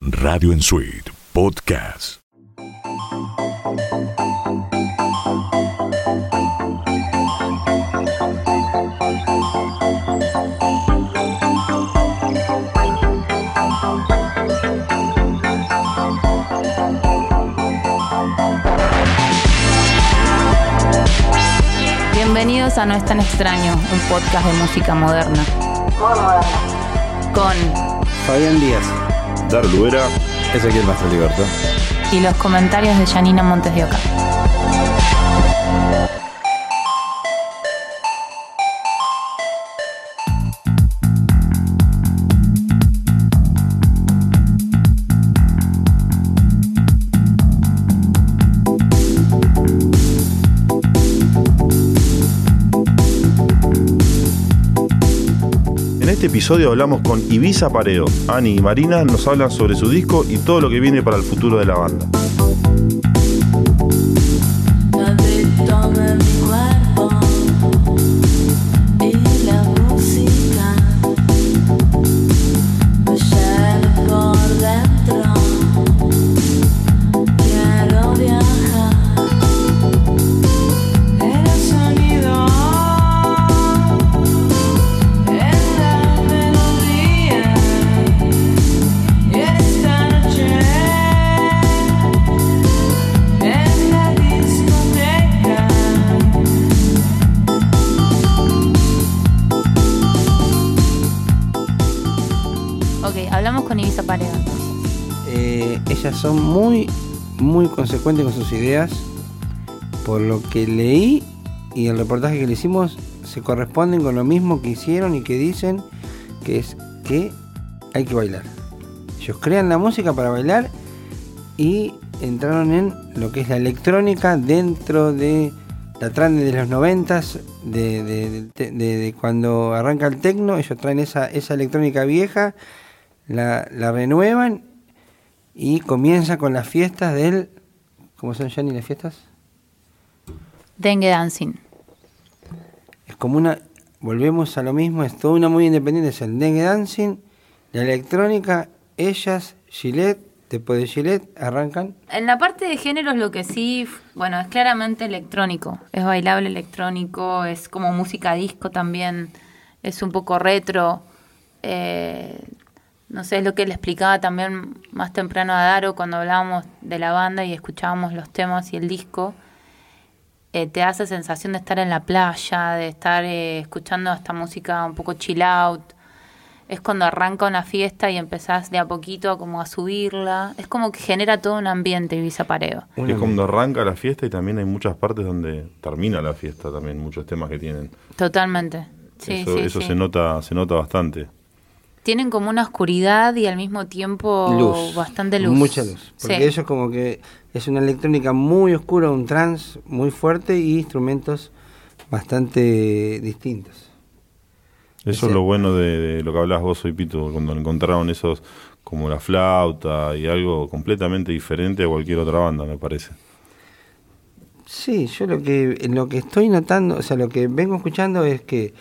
Radio en Suite Podcast. Bienvenidos a No es tan extraño, un podcast de música moderna. Con Fabián Díaz. Dar Luera. Ezequiel Mastro Liberto. y los comentarios de Janina Montes de Oca. Episodio hablamos con Ibiza Pareo. Ani y Marina nos hablan sobre su disco y todo lo que viene para el futuro de la banda. Muy consecuentes con sus ideas. Por lo que leí y el reportaje que le hicimos, se corresponden con lo mismo que hicieron y que dicen, que es que hay que bailar. Ellos crean la música para bailar y entraron en lo que es la electrónica dentro de la trance de los noventas, de- de cuando arranca el tecno, ellos traen esa, esa electrónica vieja, la, la renuevan y comienza con las fiestas del... ¿Cómo son, Yanni, las fiestas? Dengue Dancing. Es como una... Volvemos a lo mismo, es toda una muy independiente, es el dengue dancing, la electrónica, ellas, Gillette, después de Gillette, arrancan. En la parte de géneros lo que sí, bueno, es claramente electrónico. Es bailable electrónico, es como música disco también, es un poco retro. eh, no sé, es lo que le explicaba también más temprano a Daro cuando hablábamos de la banda y escuchábamos los temas y el disco. Eh, te da esa sensación de estar en la playa, de estar eh, escuchando esta música un poco chill out. Es cuando arranca una fiesta y empezás de a poquito a como a subirla. Es como que genera todo un ambiente Ibiza Pareo. Es cuando arranca la fiesta y también hay muchas partes donde termina la fiesta también, muchos temas que tienen. Totalmente. Sí, eso sí, eso sí. se nota, se nota bastante. Tienen como una oscuridad y al mismo tiempo luz. bastante luz. Mucha luz. Porque Sí. ellos como que es una electrónica muy oscura, un trance muy fuerte y instrumentos bastante distintos. Eso es lo bueno de, de lo que hablabas vos hoy, Pito, cuando encontraron esos como la flauta y algo completamente diferente a cualquier otra banda, me parece. Sí, yo lo que lo que estoy notando, o sea, lo que vengo escuchando es que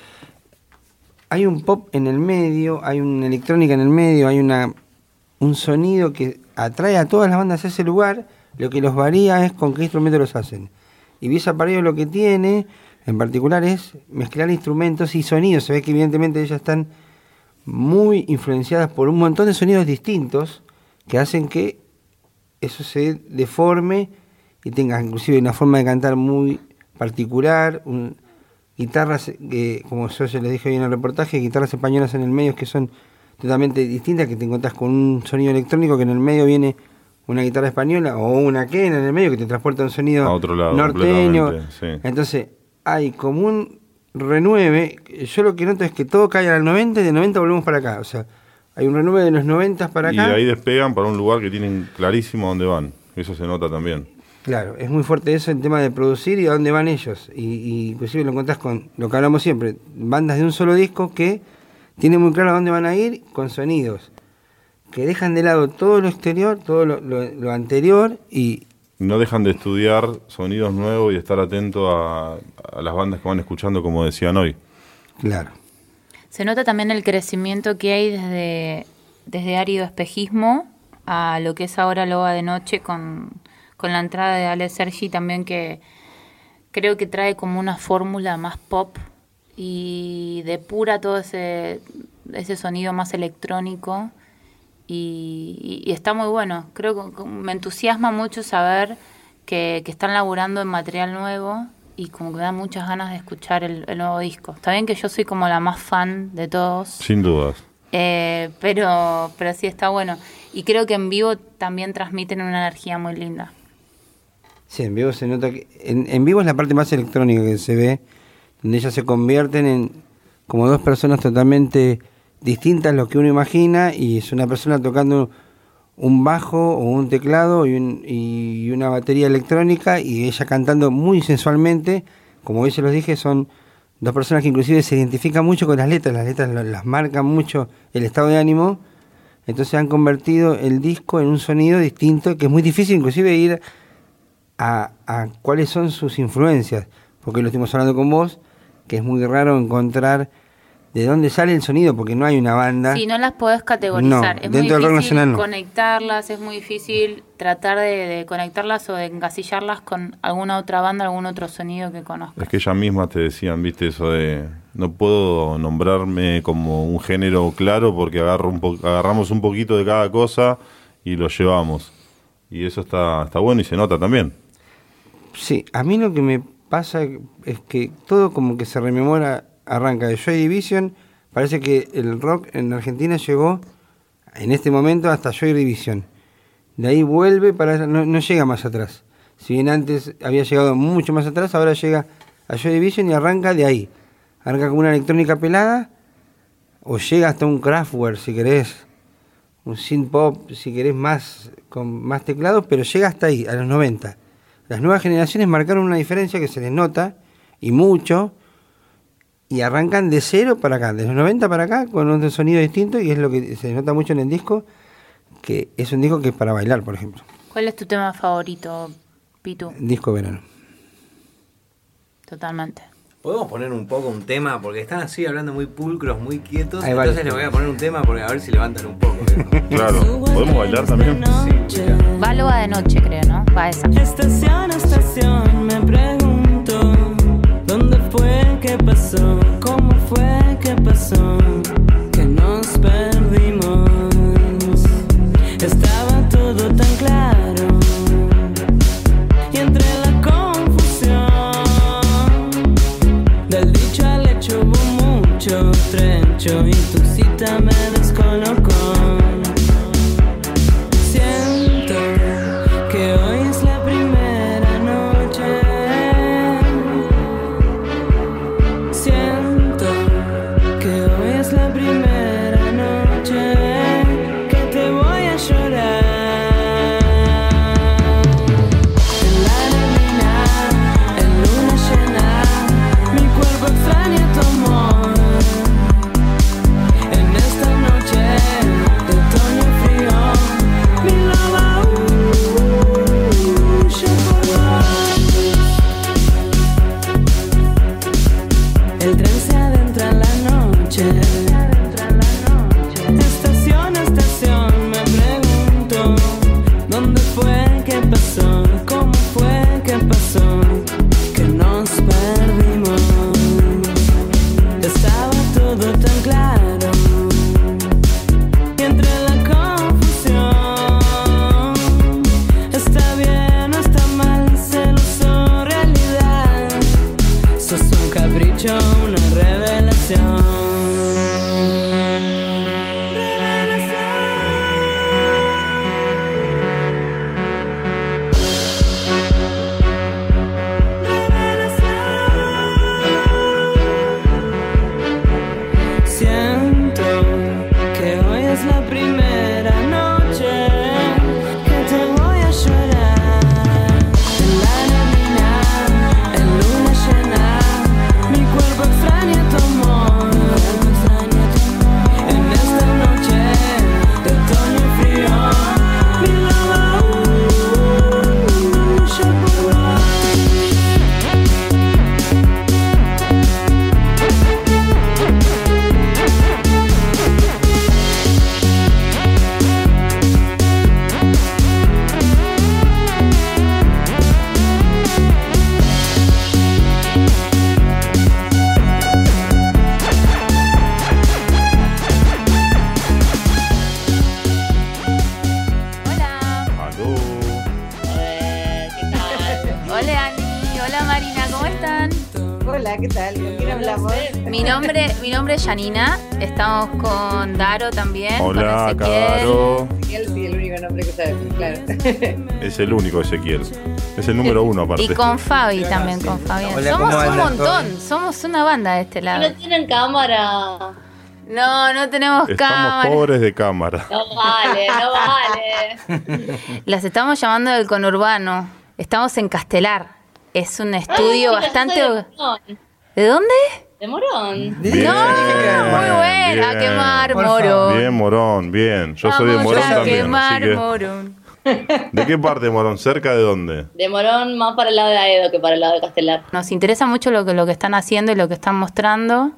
hay un pop en el medio, hay una electrónica en el medio, hay una un sonido que atrae a todas las bandas a ese lugar, lo que los varía es con qué instrumentos los hacen. Y Visa Pareo lo que tiene en particular es mezclar instrumentos y sonidos, se ve que evidentemente ellas están muy influenciadas por un montón de sonidos distintos que hacen que eso se deforme y tenga inclusive una forma de cantar muy particular, guitarras, eh, como yo ya les dije hoy en el reportaje, guitarras españolas en el medio que son totalmente distintas, que te encontrás con un sonido electrónico que en el medio viene una guitarra española o una quena en el medio que te transporta un sonido A otro lado, norteño. sí. Entonces hay como un renueve, yo lo que noto es que todo cae al 90 y de 90 volvemos para acá, o sea, hay un renueve de los 90 para y acá. de ahí despegan para un lugar que tienen clarísimo dónde van. Eso se nota también. Claro, es muy fuerte eso el tema de producir y a dónde van ellos. Y, y inclusive lo encontrás con lo que hablamos siempre, bandas de un solo disco que tienen muy claro a dónde van a ir con sonidos, que dejan de lado todo lo exterior, todo lo, lo- lo anterior y no dejan de estudiar sonidos nuevos y estar atento a, a las bandas que van escuchando, como decían hoy. Claro. Se nota también el crecimiento que hay desde, desde árido espejismo a lo que es ahora Loba de Noche con, con la entrada de Ale Sergi también que creo que trae como una fórmula más pop y depura todo ese, ese sonido más electrónico y, y- y está muy bueno. Creo que me entusiasma mucho saber que, que están laburando en material nuevo y como que me da muchas ganas de escuchar el, el nuevo disco. Está bien que yo soy como la más fan de todos, Sin dudas. eh, pero, pero sí está bueno. Y creo que en vivo también transmiten una energía muy linda. Sí, en vivo se nota que. En, en vivo es la parte más electrónica que se ve, donde ellas se convierten en como dos personas totalmente distintas a lo que uno imagina, y es una persona tocando un bajo o un teclado y, un- y una batería electrónica, y ella cantando muy sensualmente. Como hoy se los dije, son dos personas que inclusive se identifican mucho con las letras, las letras las marcan mucho el estado de ánimo. Entonces han convertido el disco en un sonido distinto, que es muy difícil inclusive ir a, a cuáles son sus influencias, porque lo estuvimos hablando con vos, que es muy raro encontrar de dónde sale el sonido, porque no hay una banda. Sí, no las podés categorizar. No, es dentro muy difícil conectarlas, es muy difícil tratar de, de conectarlas o de encasillarlas con alguna otra banda, algún otro sonido que conozcas. Es que ellas mismas te decían, viste, eso de no puedo nombrarme como un género claro porque agarro un po- agarramos un poquito de cada cosa y lo llevamos. Y eso está, está bueno y se nota también. Sí, a mí lo que me pasa es que todo como que se rememora, arranca de Joy Division, parece que el rock en Argentina llegó en este momento hasta Joy Division. De ahí vuelve para no, no llega más atrás. Si bien antes había llegado mucho más atrás, ahora llega a Joy Division y arranca de ahí. Arranca con una electrónica pelada o llega hasta un Kraftwerk si querés, un synth pop si querés más con más teclados, pero llega hasta ahí, a los 90. Las nuevas generaciones marcaron una diferencia que se les nota, y mucho, y arrancan de cero para acá, de los 90 para acá, con un sonido distinto, y es lo que se nota mucho en el disco, que es un disco que es para bailar, por ejemplo. ¿Cuál es tu tema favorito, Pitu? Disco verano. Totalmente. Podemos poner un poco un tema, porque están así hablando muy pulcros, muy quietos. Ahí entonces les voy a poner un tema porque a ver si levantan un poco. viejo. Claro. ¿Podemos bailar también? Va Loba de noche, creo, ¿no? Va esa. Estación a estación me pregunto ¿Dónde fue que pasó? ¿Cómo fue que pasó? Que nos perdimos Estaba trecho Y tu cita me descolocó Janina. Estamos con Daro también. Hola, con Ezequiel. Caro. Ezequiel, sí, el único nombre que sabes, claro. Es el único Ezequiel. Es el número uno, aparte. Y con Fabi también, con Fabián. Hola, Somos ¿cómo un andan montón, todos? somos una banda de este lado. No tienen cámara. No, no tenemos Estamos cámara. pobres de cámara. No vale, no vale. Las estamos llamando del conurbano. Estamos en Castelar. Es un estudio Ay, bastante. de Morón. ¿De dónde? De Morón. Bien, no, muy buena. bien. quemar Morón. Bien, Morón, bien. Yo soy de Vamos Morón a también. quemar Así que, Morón. ¿De qué parte de Morón? ¿Cerca de dónde? De Morón más para el lado de Aedo que para el lado de Castelar. Nos interesa mucho lo que, lo que están haciendo y lo que están mostrando.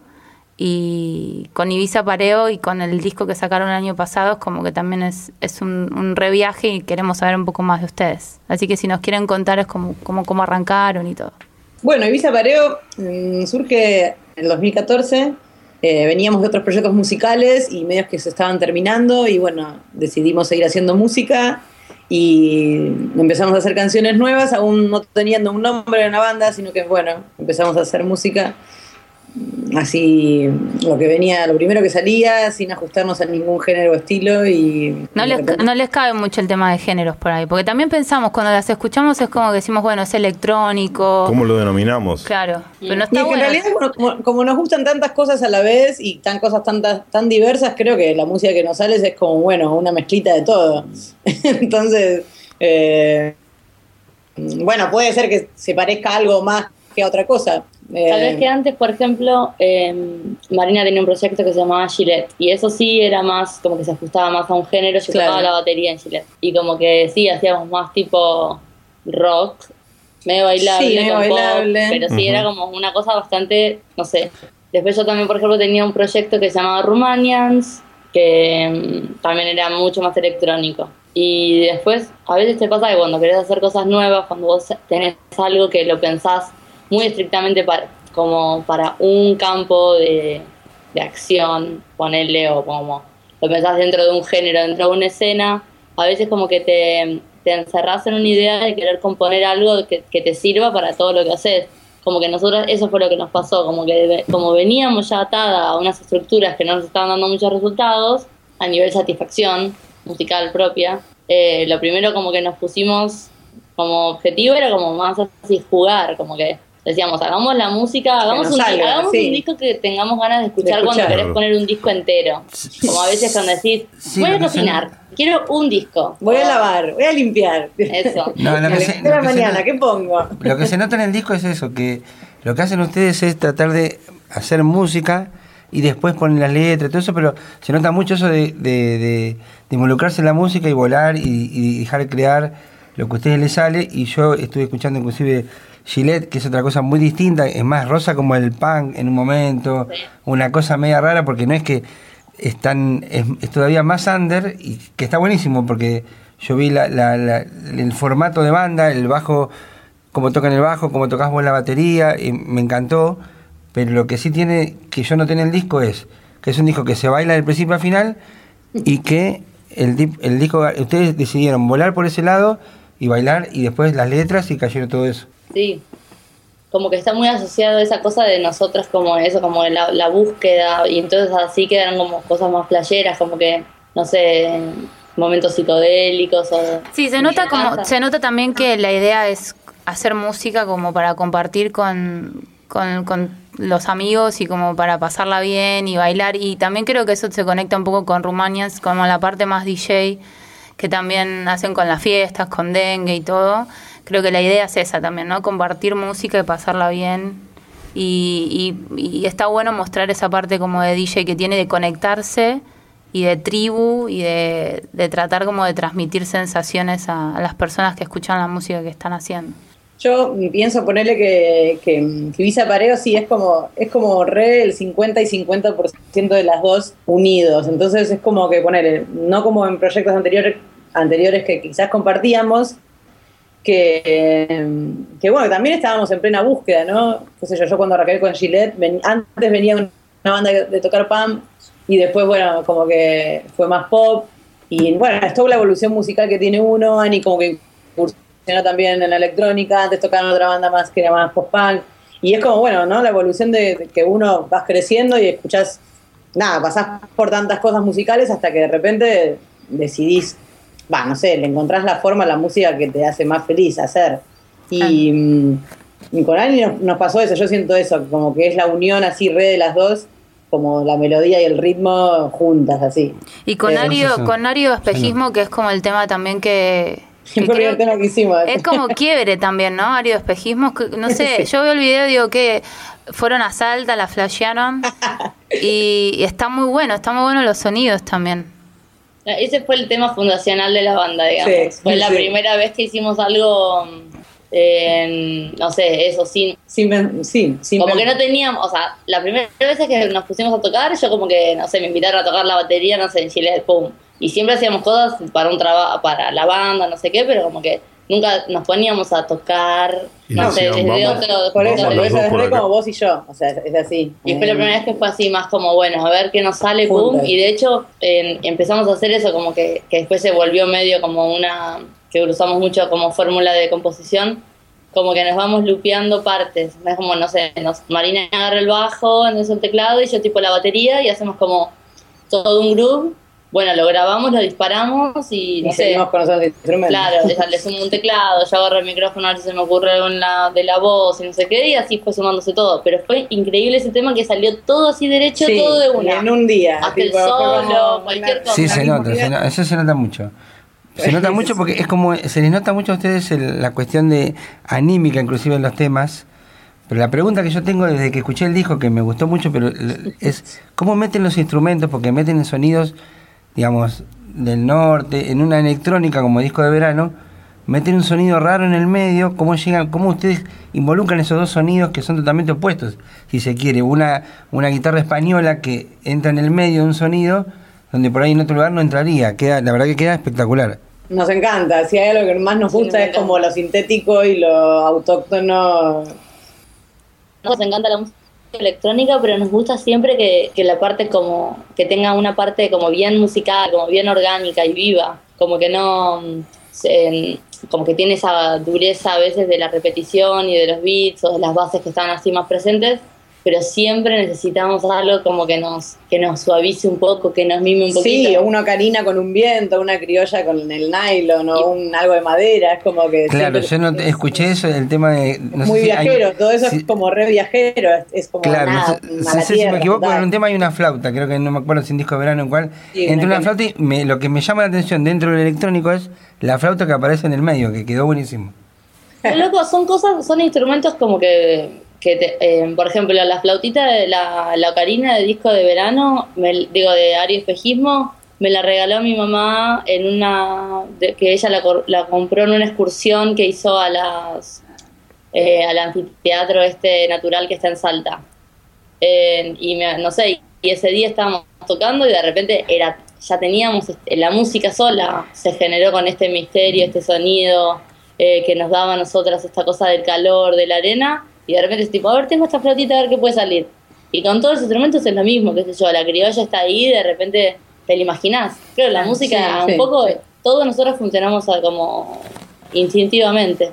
Y con Ibiza Pareo y con el disco que sacaron el año pasado, es como que también es, es un, un reviaje y queremos saber un poco más de ustedes. Así que si nos quieren contar es como, como cómo arrancaron y todo. Bueno, Ibiza Pareo mm, surge en el 2014. eh, veníamos de otros proyectos musicales y medios que se estaban terminando y bueno, decidimos seguir haciendo música y empezamos a hacer canciones nuevas, aún no teniendo un nombre en la banda, sino que bueno, empezamos a hacer música así lo que venía, lo primero que salía, sin ajustarnos a ningún género o estilo y No les, no les cabe mucho el tema de géneros por ahí, porque también pensamos, cuando las escuchamos es como que decimos, bueno, es electrónico. ¿Cómo lo denominamos? Claro, pero no Y es que bueno. en realidad, como, como- como nos gustan tantas cosas a la vez y tan cosas tan, tan, diversas, creo que la música que nos sale es como, bueno, una mezclita de todo. Entonces, eh, bueno, puede ser que se parezca a algo más que a otra cosa. Eh, Tal vez que antes, por ejemplo, eh, Marina tenía un proyecto que se llamaba Gillette. Y eso sí era más, como que se ajustaba más a un género. Yo Claro. tocaba la batería en Gillette. Y como que sí, hacíamos más tipo rock, medio bailable, Sí, medio con pop, bailable. pero sí era como una cosa bastante, no sé. Después yo también, por ejemplo, tenía un proyecto que se llamaba Rumanians, que mm, también era mucho más electrónico. Y después, a veces te pasa que cuando querés hacer cosas nuevas, cuando vos tenés algo que lo pensás muy estrictamente para, como para un campo de, de acción, ponerle o como lo pensás dentro de un género, dentro de una escena, a veces como que te, te encerrás en una idea de querer componer algo que, que te sirva para todo lo que haces. Como que nosotros, eso fue lo que nos pasó, como que como veníamos ya atada a unas estructuras que no nos estaban dando muchos resultados, a nivel satisfacción musical propia, eh, lo primero como que nos pusimos como objetivo era como más así jugar, como que decíamos, hagamos la música, hagamos, un, salga, hagamos sí. un disco que tengamos ganas de escuchar, De cuando querés poner un disco entero. Como a veces cuando decís, Sí, voy a cocinar, quiero un disco. Voy a lavar, voy a limpiar. Eso. No, lo que se- lo que mañana, nota- ¿qué pongo? Lo que se nota en el disco es eso, que lo que hacen ustedes es tratar de hacer música y después ponen las letras, todo eso, pero se nota mucho eso de, de- de- de involucrarse en la música y volar y, y dejar crear lo que a ustedes les sale. Y yo estuve escuchando inclusive Gillette, que es otra cosa muy distinta, es más rosa como el punk en un momento, Sí. una cosa media rara, porque no es que están es, es todavía más under y que está buenísimo porque yo vi la, la- la- el formato de banda, el bajo, cómo tocan el bajo, cómo tocas vos la batería, y me encantó, pero lo que sí tiene que yo no tengo el disco es que es un disco que se baila del principio al final y que el, el disco, ustedes decidieron volar por ese lado y bailar y después las letras y cayeron todo eso. Sí. Como que está muy asociado a esa cosa de nosotras como eso, como la, la búsqueda, y entonces así quedan como cosas más playeras, como que, no sé, momentos psicodélicos o... Sí, se nota como se nota también que la idea es hacer música como para compartir con, con, con los amigos y como para pasarla bien y bailar y también creo que eso se conecta un poco con Rumanians como la parte más DJ que también hacen con las fiestas, con dengue y todo. Creo que la idea es esa también, ¿no? Compartir música y pasarla bien. Y, y- y está bueno mostrar esa parte como de DJ que tiene de conectarse y de tribu y de, tratar como de transmitir sensaciones a, a las personas que escuchan la música que están haciendo. Yo pienso ponerle que, que, que Visa Pareo sí es como, es como re el 50 y 50% de las dos unidos. Entonces es como que ponerle, no como en proyectos anteriores, anteriores que quizás compartíamos, que, que bueno, también estábamos en plena búsqueda, ¿no? Qué sé yo, yo cuando arranqué con Gillette, ven- antes venía una banda de tocar PAM y después, bueno, como que fue más pop. Y bueno, es toda la evolución musical que tiene uno, Ani como que incursionó también en la electrónica, antes tocaba en otra banda más que era más post-punk. Y es como, bueno, ¿no? La evolución de, de que uno vas creciendo y escuchás, nada, pasás por tantas cosas musicales hasta que de repente decidís, va, no sé, le encontrás la forma a la música que te hace más feliz hacer. Y, mm, y con Ani nos, nos pasó eso, yo siento eso, como que es la unión así re de las dos, como la melodía y el ritmo juntas así. Y con Eh, Ario, con Ario Espejismo, que es como el tema también que... que creo- que hicimos. es como quiebre también, ¿no? Ario Espejismo, no sé, yo veo el video y digo que fueron a Salta, la flashearon y, y está muy bueno, está muy bueno los sonidos también. Ese fue el tema fundacional de la banda, digamos. Sí, fue la sí. primera vez que hicimos algo, eh, no sé, eso, sin... Sin, sin Como que no teníamos, o sea, la primera vez que nos pusimos a tocar, yo como que, no sé, me invitaron a tocar la batería, no sé, en Chile, pum. Y siempre hacíamos cosas para un trabajo, para la banda, no sé qué, pero como que nunca nos poníamos a tocar, Y no sé, decían, desde vamos- otro... Por eso, por eso es re como vos y yo, o sea, es, así. Y fue la primera vez que fue así, más como, bueno, a ver qué nos sale. Juntas. Y de hecho, eh, empezamos a hacer eso, como que, que después se volvió medio como una. que usamos mucho como fórmula de composición, como que nos vamos lupeando partes. Es como, no sé, nos, Marina agarra el bajo, en eso el teclado, y yo tipo la batería, y hacemos como todo un groove. Bueno, lo grabamos, lo disparamos y Y no sé. seguimos con esos instrumentos. Claro, le, le sumo un teclado, yo agarro el micrófono a ver si se me ocurre algo la, de la voz y no sé qué, y así fue sumándose todo. Pero fue increíble ese tema que salió todo así derecho, Sí, todo de una. En un día. Hasta el tipo, solo, como cualquier cosa. Sí, se nota, se no- eso se nota mucho. Se nota mucho porque es como, se les nota mucho a ustedes el- la cuestión de anímica inclusive en los temas. Pero la pregunta que yo tengo desde que escuché el disco, que me gustó mucho, pero es cómo meten los instrumentos, porque meten sonidos, digamos, del norte, en una electrónica como disco de verano, meten un sonido raro en el medio, cómo llegan, cómo ustedes involucran esos dos sonidos que son totalmente opuestos, si se quiere, una, una guitarra española que entra en el medio de un sonido donde por ahí en otro lugar no entraría, queda, la verdad que queda espectacular. Nos encanta. Si hay algo que más nos gusta es como lo sintético y lo autóctono. Nos encanta la música electrónica, pero nos gusta siempre que, que la parte como, que tenga una parte como bien musical, como bien orgánica y viva, como que no, como que tiene esa dureza a veces de la repetición y de los beats o de las bases que están así más presentes, pero siempre necesitamos algo como que nos, que nos suavice un poco, que nos mime un poquito. Sí, o una carina con un viento, una criolla con el nylon o un algo de madera. Es como que. Claro, siempre- yo no te- escuché eso, el tema de... no sé muy si hay- viajero, todo eso si- es como re viajero. Es, es como Claro, nada, no sé, mala no sé si me equivoco, en un tema hay una flauta, creo que no me acuerdo si en disco de verano en cuál. Sí, Entre una una flauta y me- lo que me llama la atención dentro del electrónico es la flauta que aparece en el medio, que quedó buenísimo. Pero, loco, son cosas, son instrumentos como que, que te- eh, por ejemplo, la flautita de la, la ocarina de disco de verano, me- digo, de Ario Espejismo, me la regaló mi mamá en una, de- que ella la, la compró en una excursión que hizo a las, eh, al anfiteatro este natural que está en Salta. Y me- no sé, y ese día estábamos tocando y de repente era, ya teníamos la música sola, se generó con este misterio, este sonido eh, que nos daba a nosotras esta cosa del calor, de la arena, y de repente es tipo, a ver, tengo esta flautita, a ver qué puede salir. Y con todos los instrumentos es lo mismo, qué sé yo, la criolla está ahí, de repente te la imaginás. Creo la música, Sí, un sí, poco, sí. todos nosotros funcionamos como instintivamente.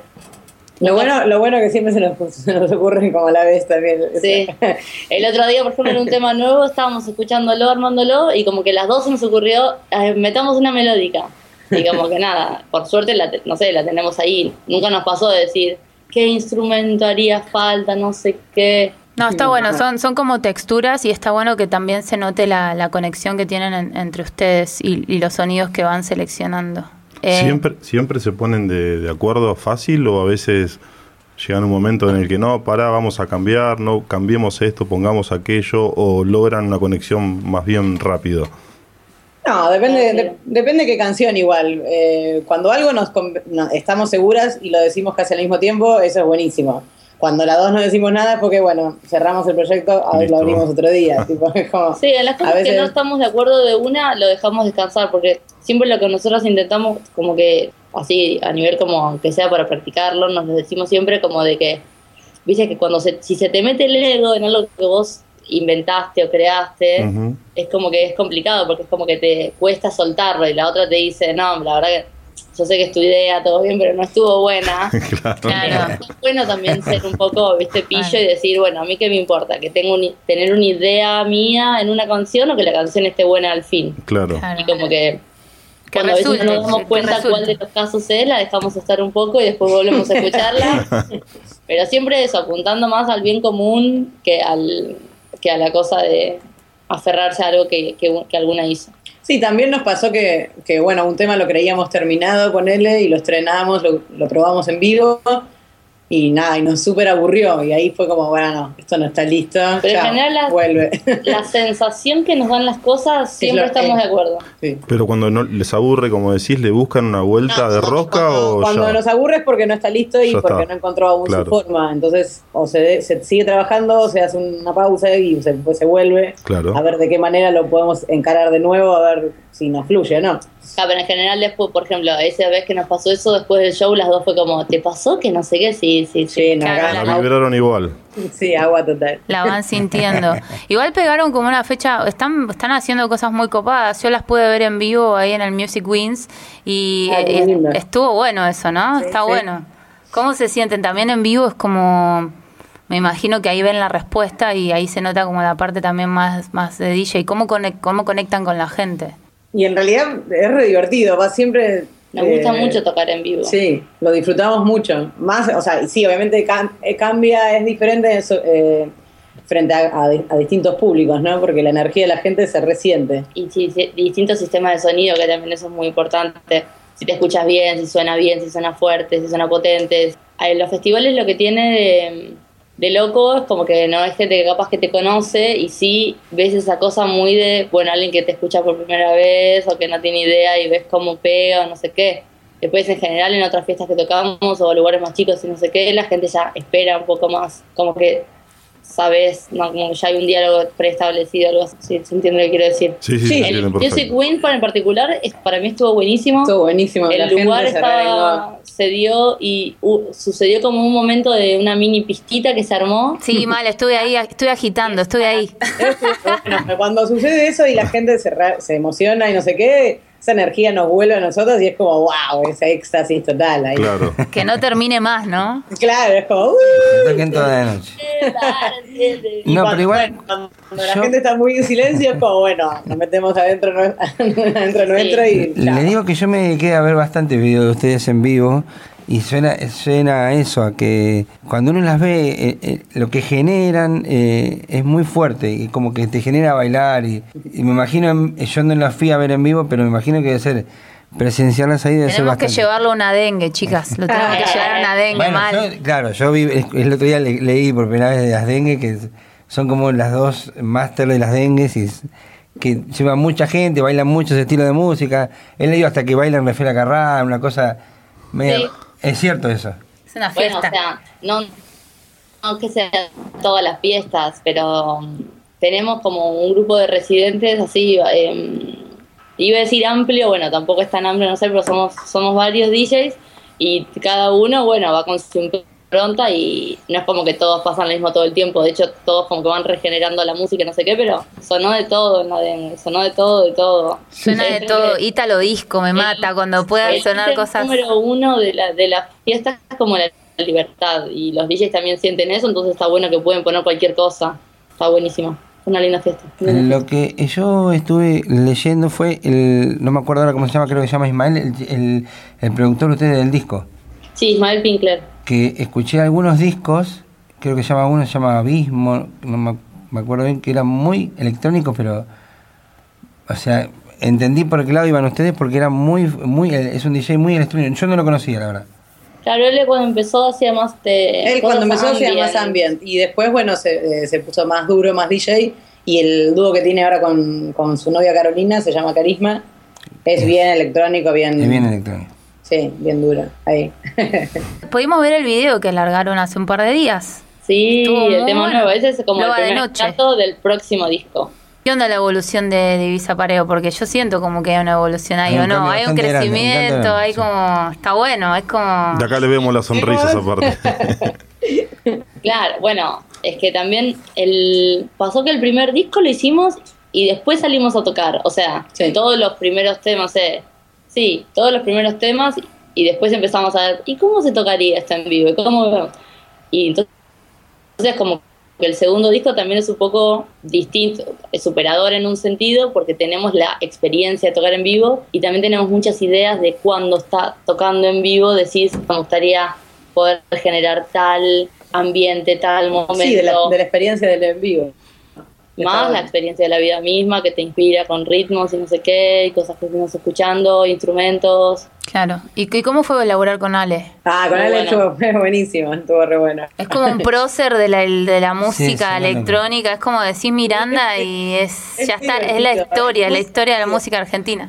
Lo bueno, lo bueno que siempre se nos, se nos ocurren como a la vez también. Sí. El otro día, por ejemplo, en un tema nuevo, estábamos escuchándolo, armándolo, y como que las dos se nos ocurrió, eh, metamos una melódica. Y como que nada, por suerte, la, no sé, la tenemos ahí. Nunca nos pasó de decir, ¿qué instrumento haría falta? No sé qué. No, está bueno, son, son como texturas y está bueno que también se note la, la conexión que tienen en- entre ustedes y, y los sonidos que van seleccionando. Eh, ¿Siempre, ¿Siempre se ponen de, de acuerdo fácil o a veces llegan un momento en el que no, para, vamos a cambiar, no cambiemos esto, pongamos aquello o logran una conexión más bien rápido? No, depende, de- depende qué canción igual. Eh, cuando algo nos, no, estamos seguras y lo decimos casi al mismo tiempo, eso es buenísimo. Cuando las dos no decimos nada es porque, bueno, cerramos el proyecto, a ver, lo abrimos otro día. tipo, como- Sí, en las A cosas que veces- no estamos de acuerdo de una, lo dejamos descansar, porque siempre lo que nosotros intentamos, como que, así, a nivel como, aunque sea para practicarlo, nos lo decimos siempre como de que, viste que cuando se, si se te mete el ego en algo que vos inventaste o creaste, es como que es complicado, porque es como que te cuesta soltarlo, y la otra te dice, no, la verdad que yo sé que es tu idea, todo bien, pero no estuvo buena. claro. Claro. Es bueno también ser un poco, viste, pillo y decir, bueno, a mí qué me importa, que tengo un- tener una idea mía en una canción o que la canción esté buena al fin. Claro. Claro. Y como que cuando a veces no nos damos cuenta cuál de los casos es, la dejamos estar un poco y después volvemos a escucharla. Pero siempre eso, apuntando más al bien común que al que a la cosa de aferrarse a algo que, que, que alguna hizo. Sí, también nos pasó que, que, bueno, un tema lo creíamos terminado, ponele, y lo estrenamos, lo, lo probamos en vivo, y nada, y nos súper aburrió, y ahí fue como, bueno, no, esto no está listo, Pero en general las- vuelve. La sensación que nos dan las cosas, siempre lo- estamos eh, de acuerdo. Sí. Pero cuando no les aburre, como decís, le buscan una vuelta de rosca cuando, o cuando ya. nos aburre es porque no está listo y Ya porque está. no encontró aún Claro. su forma. Entonces, o se, de- se sigue trabajando, o se hace una pausa y se, pues se vuelve Claro. a ver de qué manera lo podemos encarar de nuevo, a ver si nos fluye o no. Ah, pero en general después, por ejemplo, esa vez que nos pasó eso, después del show las dos fue como, ¿te pasó que no sé qué? Sí, sí, sí. Sí, no, Claro, La vibraron igual. sí, agua total. La van sintiendo. Igual pegaron como una fecha, están, están haciendo cosas muy copadas. Yo las pude ver en vivo ahí en el Music Wins y Ah, eh, estuvo bueno eso, ¿no? Está sí. bueno. ¿Cómo se sienten? También en vivo es como, me imagino que ahí ven la respuesta y ahí se nota como la parte también más, más de DJ. ¿Cómo, conec- cómo conectan con la gente? Y en realidad es re divertido, va siempre... Nos gusta eh, mucho tocar en vivo. Sí, lo disfrutamos mucho. Más, o sea, sí, obviamente cam- eh, cambia, es diferente eso, eh, frente a, a- a distintos públicos, ¿no? Porque la energía de la gente se resiente. Y sí, sí, distintos sistemas de sonido, que también eso es muy importante. Si te escuchas bien, si suena bien, si suena fuerte, si suena potente. En los festivales lo que tiene de, de loco es como que no es gente que capaz que te conoce y sí ves esa cosa muy de, bueno, alguien que te escucha por primera vez o que no tiene idea y ves cómo pega o no sé qué. Después en general en otras fiestas que tocamos o lugares más chicos y no sé qué, la gente ya espera un poco más, como que sabes, no, como que ya hay un diálogo preestablecido, algo así, si se entiende lo que quiero decir. Sí, sí, Sí, El Music. Win para en particular es, para mí estuvo buenísimo. Estuvo buenísimo. el lugar se revengó. estaba, se dio y uh, sucedió como un momento de una mini pistita que se armó. Sí, mal, estuve ahí, estuve agitando, estuve ahí. Bueno, cuando sucede eso y la gente se, re- se emociona y no sé qué, esa energía nos vuelve a nosotros y es como, wow, ese éxtasis total ahí. Claro. Que no termine más, ¿no? Claro, es como. Toquen toda la noche. Y No, cuando- pero igual. bueno, cuando la gente está muy en silencio, es como, bueno, nos metemos adentro, adentro nuestro y Le digo que yo me dediqué a ver bastantes videos de ustedes en vivo y suena, suena a eso, a que cuando uno las ve, eh, eh, lo que generan eh, es muy fuerte y como que te genera bailar y, y me imagino, en- yo no las fui a ver en vivo, pero me imagino que debe ser, presenciarlas ahí debe ser Tenemos que bastante. llevarlo a una dengue, chicas. Lo tenemos que llevar a una dengue Bueno, mal. yo- claro, yo vi, el otro día le- leí por primera vez de las dengue, que son como las dos máster de las dengues, y que lleva mucha gente, bailan muchos estilos de música. He leído hasta que bailan Rafaela Carrá, una cosa media... Sí. Es cierto eso. Es una Bueno, fiesta. o sea, no, no que sean todas las fiestas, pero um, tenemos como un grupo de residentes así, eh, iba a decir amplio, bueno, tampoco es tan amplio, no sé, pero somos, somos varios DJs y cada uno, bueno, va con su impronta y no es como que todos pasan lo mismo todo el tiempo, de hecho todos como que van regenerando la música, no sé qué, pero sonó de todo, en la de- sonó de todo, de todo. Suena de Creo todo. Ítalo disco me mata cuando puedan el sonar cosas. número uno de la, de las fiestas es como la libertad y los DJs también sienten eso, entonces está bueno que pueden poner cualquier cosa. Está buenísimo. Una linda fiesta. Lo que yo estuve leyendo fue, el no me acuerdo ahora cómo se llama, creo que se llama Ismael, el, el, el productor de ustedes del disco. Sí, Ismael Pinkler. que escuché algunos discos, creo que se llama uno, se llama Abismo, no me, me acuerdo bien, que eran muy electrónicos, pero, o sea, entendí por qué lado iban ustedes porque era muy, muy, es un DJ muy electrónico, yo no lo conocía, la verdad. Claro, él cuando empezó hacía más de... Él cuando empezó hacía más ambient y después, bueno, se, eh, se puso más duro, más DJ y el dúo que tiene ahora con, con su novia Carolina se llama Carisma. Es bien electrónico, bien, Es bien electrónico. Sí, bien duro. Ahí. Pudimos ver el video que largaron hace un par de días. Sí, Estuvo el tema bueno. nuevo. Ese es como Loba el de primer noche. plato del próximo disco. ¿Qué onda la evolución de, de Ibiza Pareo? Porque yo siento como que hay una evolución ahí, Hay ¿o no? Hay un crecimiento, grande, hay sí. como... Está bueno, es como... De acá le vemos las sonrisas aparte. Claro, bueno, es que también el pasó que el primer disco lo hicimos y después salimos a tocar. O sea, Sí. todos los primeros temas, eh, Sí, todos los primeros temas y después empezamos a ver, ¿y cómo se tocaría esto en vivo? ¿Y cómo? Y entonces, entonces como que el segundo disco también es un poco distinto, es superador en un sentido porque tenemos la experiencia de tocar en vivo y también tenemos muchas ideas de cuando está tocando en vivo, decís, me gustaría poder generar tal ambiente, tal momento Sí, de la, de la experiencia del en vivo. Más la experiencia de la vida misma que te inspira con ritmos y no sé qué, y cosas que fuimos escuchando, instrumentos. Claro. ¿Y, y cómo fue elaborar con Ale? Ah, con Muy él bueno. estuvo fue buenísimo, estuvo re bueno. Es como un prócer de la, de la música electrónica, es como decir Miranda y es, Es ya está, es la historia, es la historia de la música argentina.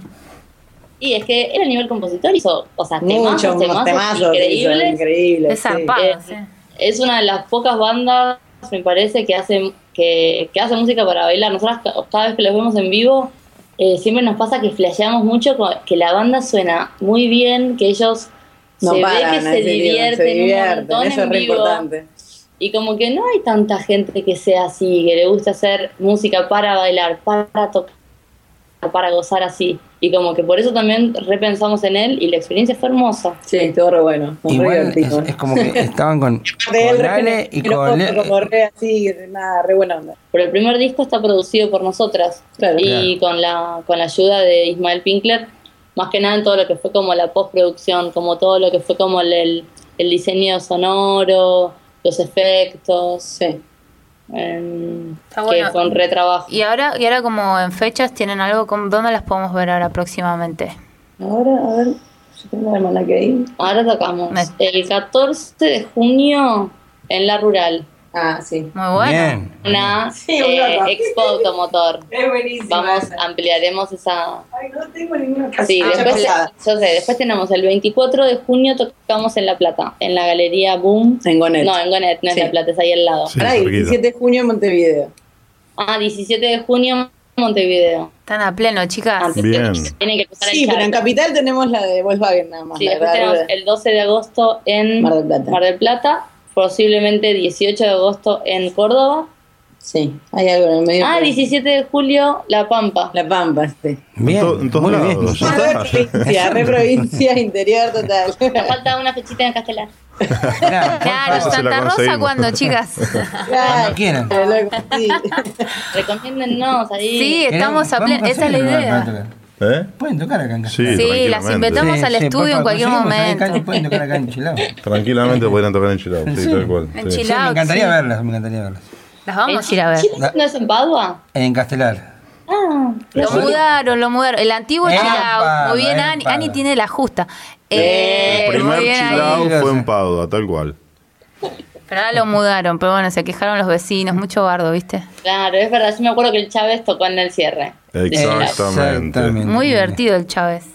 Y es que él a nivel compositor hizo, o sea, temazos, temazos temazos hizo, increíbles. increíbles. Es sí. zarpado, Eh, sí. Es una de las pocas bandas, me parece, que hacen que, que hace música para bailar. Nosotros ca- cada vez que los vemos en vivo, eh, siempre nos pasa que flasheamos mucho con- que la banda suena muy bien, que ellos No se paran, ve que se divierten, se divierten, un montón eso en es vivo. importante. Y como que no hay tanta gente que sea así, que le gusta hacer música para bailar, para tocar, para gozar así. Y como que por eso también repensamos en él y la experiencia fue hermosa. Sí, estuvo re bueno. fue re Igual es, como que estaban con, con Ale y pero con como- como re así, nada, re buena onda. Pero el primer disco está producido por nosotras Claro. y con la con la ayuda de Ismael Pinkler, más que nada en todo lo que fue como la postproducción, como todo lo que fue como el, el, el diseño sonoro, los efectos, Sí. Em, Está que bueno. retrabajo. Y ahora, y ahora como en fechas tienen algo, con, ¿dónde las podemos ver ahora próximamente? Ahora, a ver, yo tengo la hermana que ir. Ahora tocamos Me- el 14 de junio en la rural, Ah, sí. Muy bueno. Una Sí, eh, expo automotor. Es buenísimo. Vamos, ampliaremos esa, Ay, no tengo ninguna Sí, Ah, después, yo sé, después tenemos el 24 de junio tocamos en La Plata, en la galería Boom. En Gonet. No, en Gonet, no Sí. es La Plata, es ahí al lado. Sí, cerquita. 17 de junio en Montevideo. Ah, 17 de junio Montevideo. Están a pleno, chicas. Antes Bien. Tienen que Sí, pero en. Capital tenemos la de Volkswagen nada más. Sí, después de- tenemos el 12 de agosto en Mar del Plata. Mar del Plata, posiblemente 18 de agosto en Córdoba. Sí, hay algo en el medio. Ah, pero- 17 de julio La Pampa. La Pampa, sí. Bien. En to- en todos lados, está. provincia, re provincia, interior total. Nos falta una fechita en Castelar. Claro, Claro, Santa Rosa cuando, chicas. Cuando quieran. Sí. Recomiéndennos ahí. Sí, estamos a pleno. Esa es la idea. ¿Eh? Pueden tocar acá en Sí, Castellano. Sí, las tranquilamente. invitamos al estudio en cualquier momento. Pueden tocar acá en Chilao. Tranquilamente podrían tocar en Chilao, sí, Sí. tal cual. En sí. Chilao. Sí, me encantaría sí. verlas, me encantaría verlas. Las vamos a ir a ver. ¿Chile no es en Padua? En Castelar. Ah, Lo mudaron, lo mudaron. El antiguo Chilao. Muy bien. Ani, Ani tiene la justa. Eh, El muy primer. Chilao fue en Padua, tal cual. Pero ahora lo mudaron, pero bueno, se quejaron los vecinos, mucho bardo, ¿viste? Claro, es verdad. Yo me acuerdo que el Chávez tocó en el cierre. Exactamente. Muy divertido el Chávez.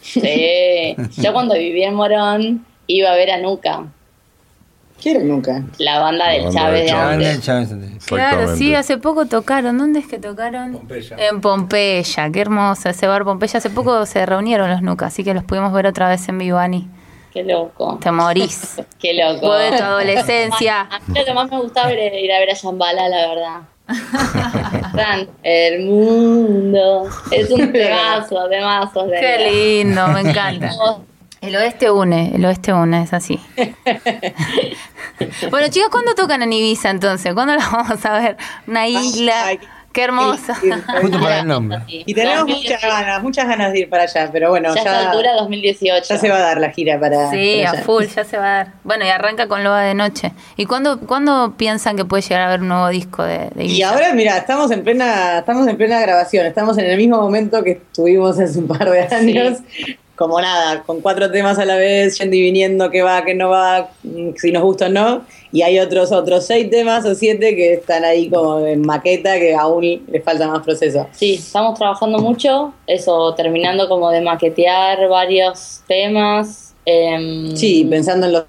Sí. Yo cuando vivía en Morón iba a ver a Nuca, Quiero nunca. la banda La del banda Chávez del de La banda antes. Chávez. Claro, sí, hace poco tocaron. ¿Dónde es que tocaron? En Pompeya, qué hermoso ese bar Pompeya. Hace poco se reunieron los Nuca, así que los pudimos ver otra vez en vivo, Ani. Qué loco. Te morís. Qué loco. Vos de tu adolescencia. A mí lo que más me gustaba era ir a ver a Shambhala, la verdad. Tan, el mundo. Es un temazo, temazo. de Qué verdad. lindo, me encanta. El oeste une, el oeste une, es así. bueno, chicos, ¿cuándo tocan en Ibiza entonces? ¿Cuándo los vamos a ver? Una isla. Ay, Qué hermosa. Sí, Justo para el nombre. Y tenemos 2018. muchas ganas, muchas ganas de ir para allá, pero bueno, Ya a ya, altura 2018. ya se va a dar la gira para. Sí, para a allá. full, ya se va a dar. Bueno, y arranca con Loba de Noche. ¿Y cuándo, cuándo piensan que puede llegar a haber un nuevo disco de, de Y ahora, mira, estamos en plena, estamos en plena grabación, estamos en el mismo momento que estuvimos hace un par de años. Como nada, con cuatro temas a la vez, yendo y viniendo, qué va, qué no va, mm, si nos gusta o no. Y hay otros, otros seis temas o siete que están ahí como en maqueta, que aún les falta más proceso. Sí, estamos trabajando mucho, eso, terminando como de maquetear varios temas. em, Sí, pensando en los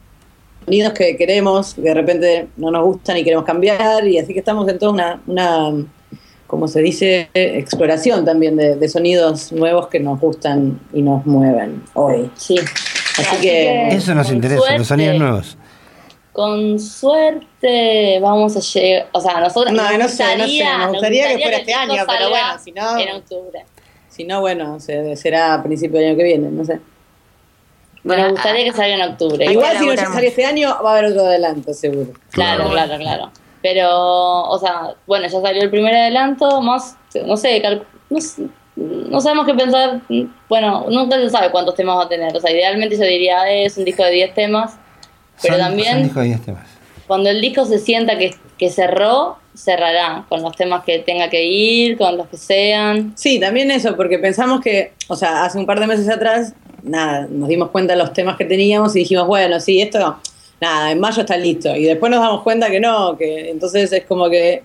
sonidos que queremos, que de repente no nos gustan y queremos cambiar, y así que estamos en toda una, una como se dice, exploración también de, de sonidos nuevos que nos gustan y nos mueven hoy. Sí. Así que- Eso nos interesa, suerte- los sonidos nuevos. Con suerte vamos a llegar, o sea, nosotros No, nos no sé, no sé, gustaría, nos gustaría que fuera este año, pero bueno, si no- En octubre. Si no, bueno, se- será a principio del año que viene, no sé. Bueno, Me gustaría que salga en octubre. Igual si no sale este año, va a haber otro adelanto, seguro. Claro, Claro. claro, claro. Pero, o sea, bueno, ya salió el primer adelanto, más, no sé, cal- no, no sabemos qué pensar. Bueno, nunca se sabe cuántos temas va a tener. O sea, idealmente yo diría es un disco de 10 temas. Pero Son- también- son discos de 10 temas. Cuando el disco se sienta que, que cerró, cerrará con los temas que tenga que ir, con los que sean. Sí, también eso, porque pensamos que, o sea, hace un par de meses atrás, nada, nos dimos cuenta de los temas que teníamos y dijimos, bueno, sí, esto, nada, en mayo está listo. Y después nos damos cuenta que no, que entonces es como que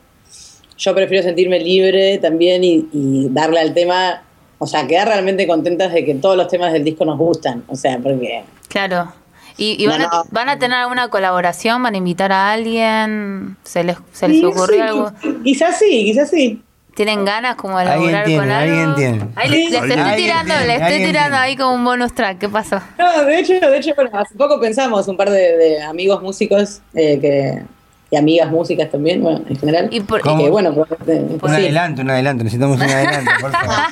yo prefiero sentirme libre también y, y darle al tema, o sea, quedar realmente contentas de que todos los temas del disco nos gustan, o sea, porque... Claro. ¿Y, y van, No, a, van a tener alguna colaboración? ¿Van a invitar a alguien? ¿Se les, se les Sí, ocurrió sí, algo? Quizás sí, quizás sí. ¿Tienen ganas como de Alguien laburar tiene, con algo? alguien tiene. Ahí les estoy Alguien tirando, tiene, les estoy tirando tiene. ahí como un bonus track. ¿Qué pasó? No, de hecho, de hecho, bueno, hace poco pensamos un par de, de amigos músicos eh, que, y amigas músicas también, bueno, en general. Y por- ¿Cómo? que, bueno, pues, eh, Un pues sí. adelanto, un adelanto. Necesitamos un adelanto, por favor.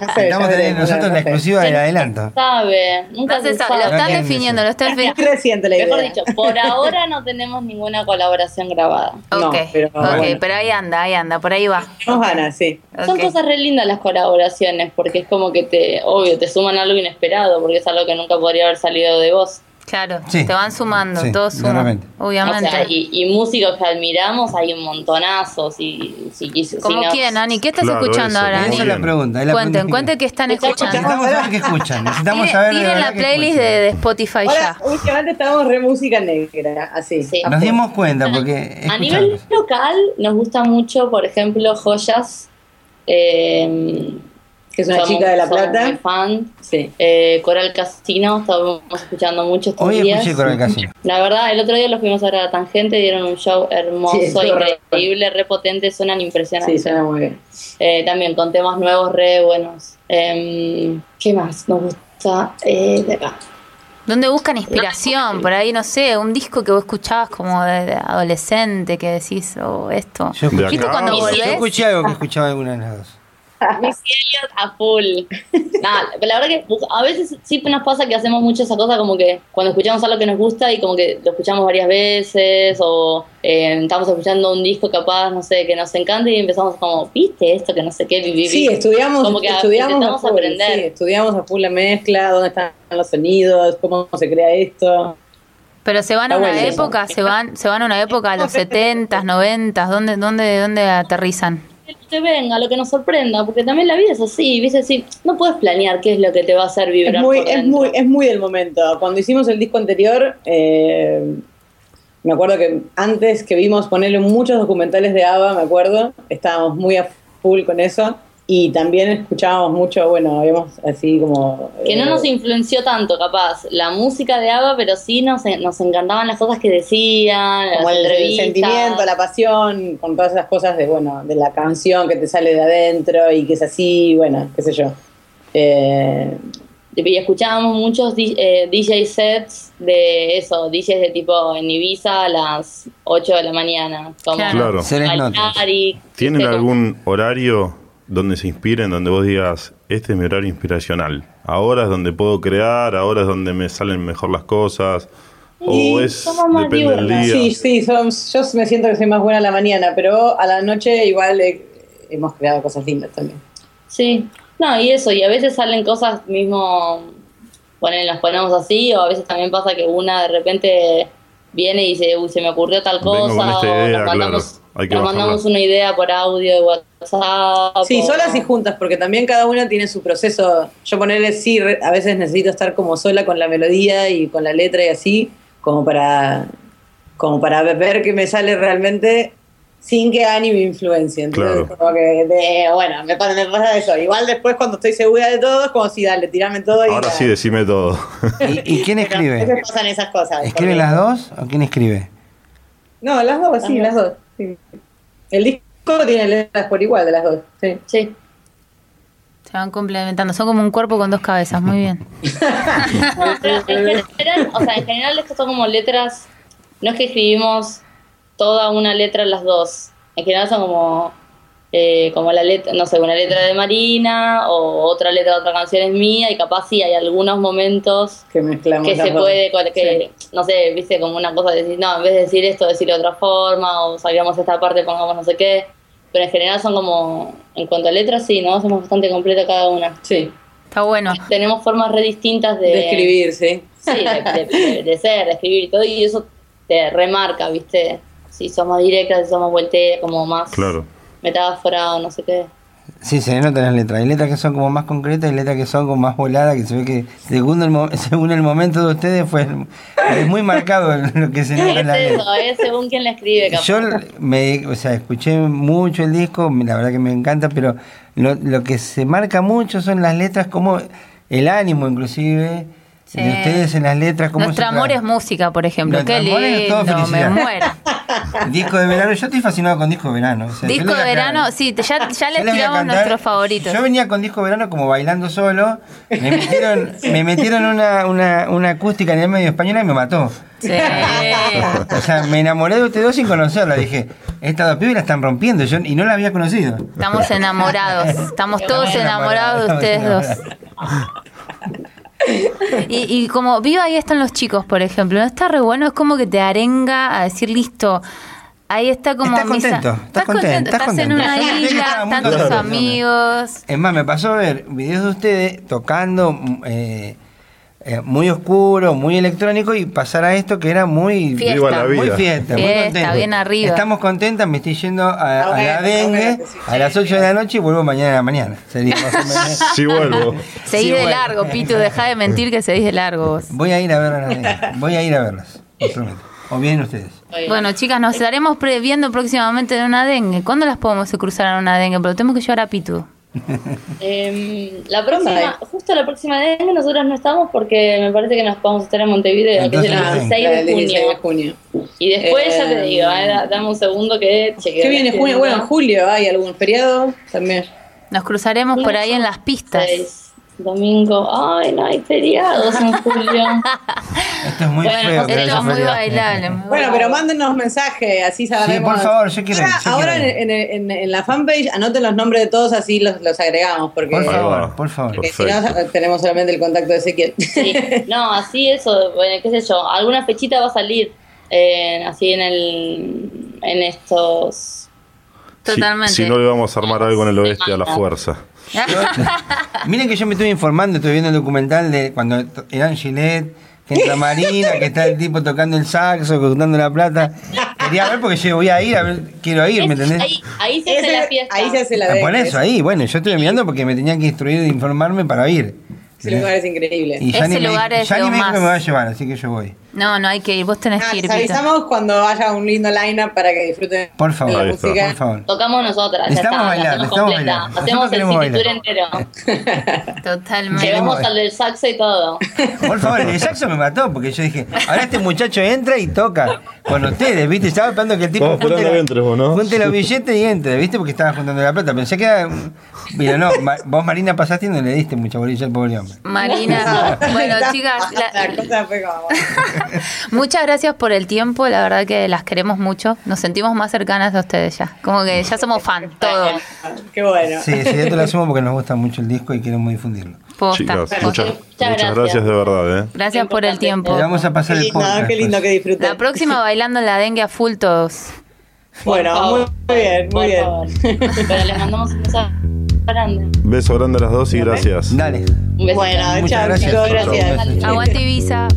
No sé, Estamos teniendo nosotros no la exclusiva del adelanto. Sabe, nunca No se sabe, lo están definiendo, lo están Es definiendo. reciente la idea. Mejor dicho, por ahora no tenemos ninguna colaboración grabada. No, Ok, pero ok, bueno. pero ahí anda, ahí anda, por ahí va. Tenemos ganas, sí. Son Ok. cosas re lindas las colaboraciones, porque es como que te, obvio, te suman algo inesperado, porque es algo que nunca podría haber salido de vos. Claro, Sí. te van sumando, Sí, todos suman, obviamente. O sea, y, y músicos que admiramos hay un montonazos. Y, si, ¿Cómo nos- quién, Ani? ¿Qué estás Claro, escuchando eso, ahora, ¿cómo Ani? Esa es la pregunta. es la Cuenten, pregunta cuenten que están Está escuchando. Necesitamos saber qué escuchan. Necesitamos saber de la qué playlist de, de Spotify Ahora, ya. últimamente estábamos re música negra, así. Sí. Nos dimos cuenta porque A nivel local nos gusta mucho, por ejemplo, Joyas. eh, Que es una somos- chica de La somos Plata. muy fan. Sí. Eh, Coral Casino, estamos escuchando mucho estos Hoy días. escuché Coral Casino. La verdad, el otro día los fuimos a ver a la Tangente, dieron un show hermoso, Sí, re increíble, re potente, suenan impresionantes. Sí, suena muy bien. Eh, también con temas nuevos, re buenos. Em, ¿Qué más nos gusta? Eh, de acá. ¿Dónde buscan inspiración? Por ahí, no sé, un disco que vos escuchabas como de, adolescente, que decís, oh, esto. Yo escuché, ¿Viste acá, cuando yo escuché algo que escuchaba alguna de las dos. Missy Elliott a full. Nada, la verdad que a veces sí nos pasa que hacemos mucho esa cosa como que cuando escuchamos algo que nos gusta y como que lo escuchamos varias veces o eh, estamos escuchando un disco capaz, no sé, que nos encanta y empezamos como, viste esto que no sé qué, vi, vi, vi". Sí, estudiamos, Como que estudiamos a full, aprender. sí, estudiamos a full la mezcla, dónde están los sonidos, cómo se crea esto. Pero se van a una bueno eso. época, se van, se van a una época a los 70s, 90s, ¿dónde, dónde, dónde aterrizan? Lo que venga, lo que nos sorprenda, porque también la vida es así, viste, así, no puedes planear qué es lo que te va a hacer vibrar. Es muy, por es muy, es muy del momento. Cuando hicimos el disco anterior, eh, me acuerdo que antes que vimos ponerle muchos documentales de ABBA, me acuerdo, estábamos muy a full con eso. Y también escuchábamos mucho, bueno, habíamos así como... Que no eh, nos influenció tanto, capaz, la música de ABBA, pero sí nos, nos encantaban las cosas que decían, como las el, sentimiento, la pasión, con todas esas cosas de, bueno, de la canción que te sale de adentro y que es así, bueno, qué sé yo. Eh, Y escuchábamos muchos di- eh, DJ sets de eso, DJs de tipo en Ibiza a las 8 de la mañana. Como Claro. Claro. ¿Tienen algún horario donde se inspiren, donde vos digas, este es mi horario inspiracional? Ahora es donde puedo crear, ahora es donde me salen mejor las cosas. O Y es, somos más depende del día. Sí, sí, son- yo me siento que soy más buena a la mañana, pero a la noche igual eh, hemos creado cosas lindas también. Sí, no, y eso, y a veces salen cosas mismo, ponen, las ponemos así, o a veces también pasa que una de repente viene y dice, uy, se me ocurrió tal cosa, o idea, nos mandamos, claro, hay que nos mandamos una idea por audio de WhatsApp. Sí, o- solas y juntas, porque también cada una tiene su proceso. Yo ponerle sí, re- a veces necesito estar como sola con la melodía y con la letra y así, como para, como para ver que me sale realmente sin que Ani me influencie. Entonces, Claro. como que, de- bueno, me pasa, me pasa eso. Igual después cuando estoy segura de todo, es como si dale, tirame todo y Ahora ya. sí, decime todo. ¿Y, y quién escribe? veces pasan esas cosas. ¿Escriben porque- las dos o quién escribe? No, las dos, sí, las dos. sí. El disco tiene letras por igual de las dos. Sí. Sí. Se van complementando, son como un cuerpo con dos cabezas, muy bien. Pero en general, o sea, en general esto son como letras, no es que escribimos toda una letra las dos, en general son como eh, como la letra, no sé, una letra de Marina o otra letra de otra canción es mía y capaz sí hay algunos momentos Que mezclamos que se dos. puede, que, no sé, viste, como una cosa de decir, no, en vez de decir esto, decirlo de otra forma, o salgamos esta parte, pongamos no sé qué. Pero en general son como, en cuanto a letras, sí, ¿no? Somos bastante completa cada una. Sí, Está bueno. Tenemos formas re distintas de, de escribir, sí. Sí, de, de- de- de ser, de escribir y todo, y eso te remarca, viste. Si somos directas, si somos volteas, como más Claro. metáfora o no sé qué. Sí, se notan las letras. Hay letras que son como más concretas y letras que son como más voladas, que se ve que según el, según el momento de ustedes fue es muy marcado lo que se nota en la Es letra. eso, es según quien la escribe, capaz. Yo me, o sea, escuché mucho el disco, la verdad que me encanta, pero lo, lo que se marca mucho son las letras, como el ánimo inclusive Sí. de ustedes en las letras. Cómo Nuestro amor es música, por ejemplo. Nuestro Qué es todo me muero. Disco de verano, yo estoy fascinado con disco de verano. o sea, yo Disco de verano, sí, ya, ya les les tiramos nuestros favoritos. Yo venía con disco de verano como bailando solo. Me metieron, me metieron una, una, una acústica en el medio española y me mató. Sí. O sea, me enamoré de ustedes dos sin conocerla. Dije, estas dos pibas la están rompiendo yo, y no la había conocido. Estamos enamorados. Estamos todos enamorados de ustedes dos. Y, y como vivo ahí están los chicos, por ejemplo, no está re bueno, es como que te arenga a decir listo. Ahí está como Estás misa- contento, estás contento, estás estás en contento. una isla, tantos contento. amigos. Es más, me pasó a ver videos de ustedes tocando mm, eh, eh, muy oscuro, muy electrónico y pasar a esto que era muy Fiesta. Viva la muy vida. fiesta, muy Fiesta, contento. bien arriba. Estamos contentas, me estoy yendo a, a la bueno, dengue a las 8 de la noche y vuelvo mañana a la mañana. Sería más o menos. Sí vuelvo. Seguí Sí, de largo, Pitu, deja de mentir que seguís de largo vos. Voy a ir a ver a la dengue. Voy a ir a verlas. O vienen ustedes. Bueno, chicas, nos estaremos pre- viendo próximamente en una dengue. ¿Cuándo las podemos cruzar en una dengue? Pero tenemos que llevar a Pitu. Em, la próxima, justo la próxima de nosotros no estamos porque me parece que nos vamos a estar en Montevideo, que es el Entonces, 16 La de del 16 de junio. Y después ya te Eh, digo, eh, da- dame un segundo que chequeo. ¿Qué viene junio? Bueno, en julio hay algún feriado también. Nos cruzaremos por ahí en las pistas. Seis, Domingo, ay, no hay feriados en julio. Esto es muy Bueno, feo. Esto es muy feriado. bailable. muy Bueno, pero mándenos mensaje, así sabemos. por favor, yo quiero ir, Ahora, yo ahora quiero en, en- en- en la fanpage anoten los nombres de todos, así los, los agregamos, porque, Por favor, por favor. porque si no tenemos solamente el contacto de Ezequiel. Sí, no, así eso, bueno, qué sé yo, alguna fechita va a salir eh, así en el en estos Si- Totalmente. Si, no le vamos a armar algo en el oeste a la fuerza. Miren que yo me estuve informando, estoy viendo el documental de cuando eran Gillette, que entra Marina, que está el tipo tocando el saxo, contando la plata. Quería ver porque yo voy a ir, a ver, quiero ir, ¿me entendés? ahí, ahí se hace Ese- la fiesta. ahí se hace la Ah, por eso, ahí, bueno, yo estuve mirando porque me tenían que instruir e informarme para ir. Ese lugar es increíble. Y Ese Yanni me, lugar es Yanni lo me dijo más. que me va a llevar, así que yo voy. No, no hay que ir. Vos tenés Ah, que ir, les avisamos cuando haya un lindo line-up para que disfruten Por favor, de la música. por favor. Tocamos nosotras, ya está, bailar, hacemos completa. bailar. Hacemos el tour entero. Totalmente. Queremos- al del saxo y todo. Por favor, el saxo me mató porque yo dije, ahora este muchacho entra y toca con ustedes, ¿viste? Estaba esperando que el tipo esperando junte, que la- entres vos, ¿no? junte los billetes y entre, ¿viste? Porque estaba juntando la plata. Pensé que era... Mira, no, Ma- vos Marina pasaste y no le diste mucha bolilla al pobre hombre. Marina. Bueno, chicas, la- La cosa fue como- muchas gracias por el tiempo. La verdad que las queremos mucho. Nos sentimos más cercanas de ustedes ya. Como que ya somos fan, todo. Qué bueno. Sí, sí, esto lo hacemos porque nos gusta mucho el disco y queremos difundirlo. Posta, Chicas, posta. muchas, Muchas muchas gracias. gracias de verdad, ¿eh? Gracias por el tiempo. Le vamos a Qué pasar el lindo, podcast. qué lindo pues. que disfruten. La próxima bailando en la dengue a full todos. Bueno, muy bien, muy bien. favor. Pero les mandamos un beso grande. Beso grande a las dos y gracias. Dale. Un beso. Bueno, Muchas chao gracias. chicos, gracias. Aguante Ibiza.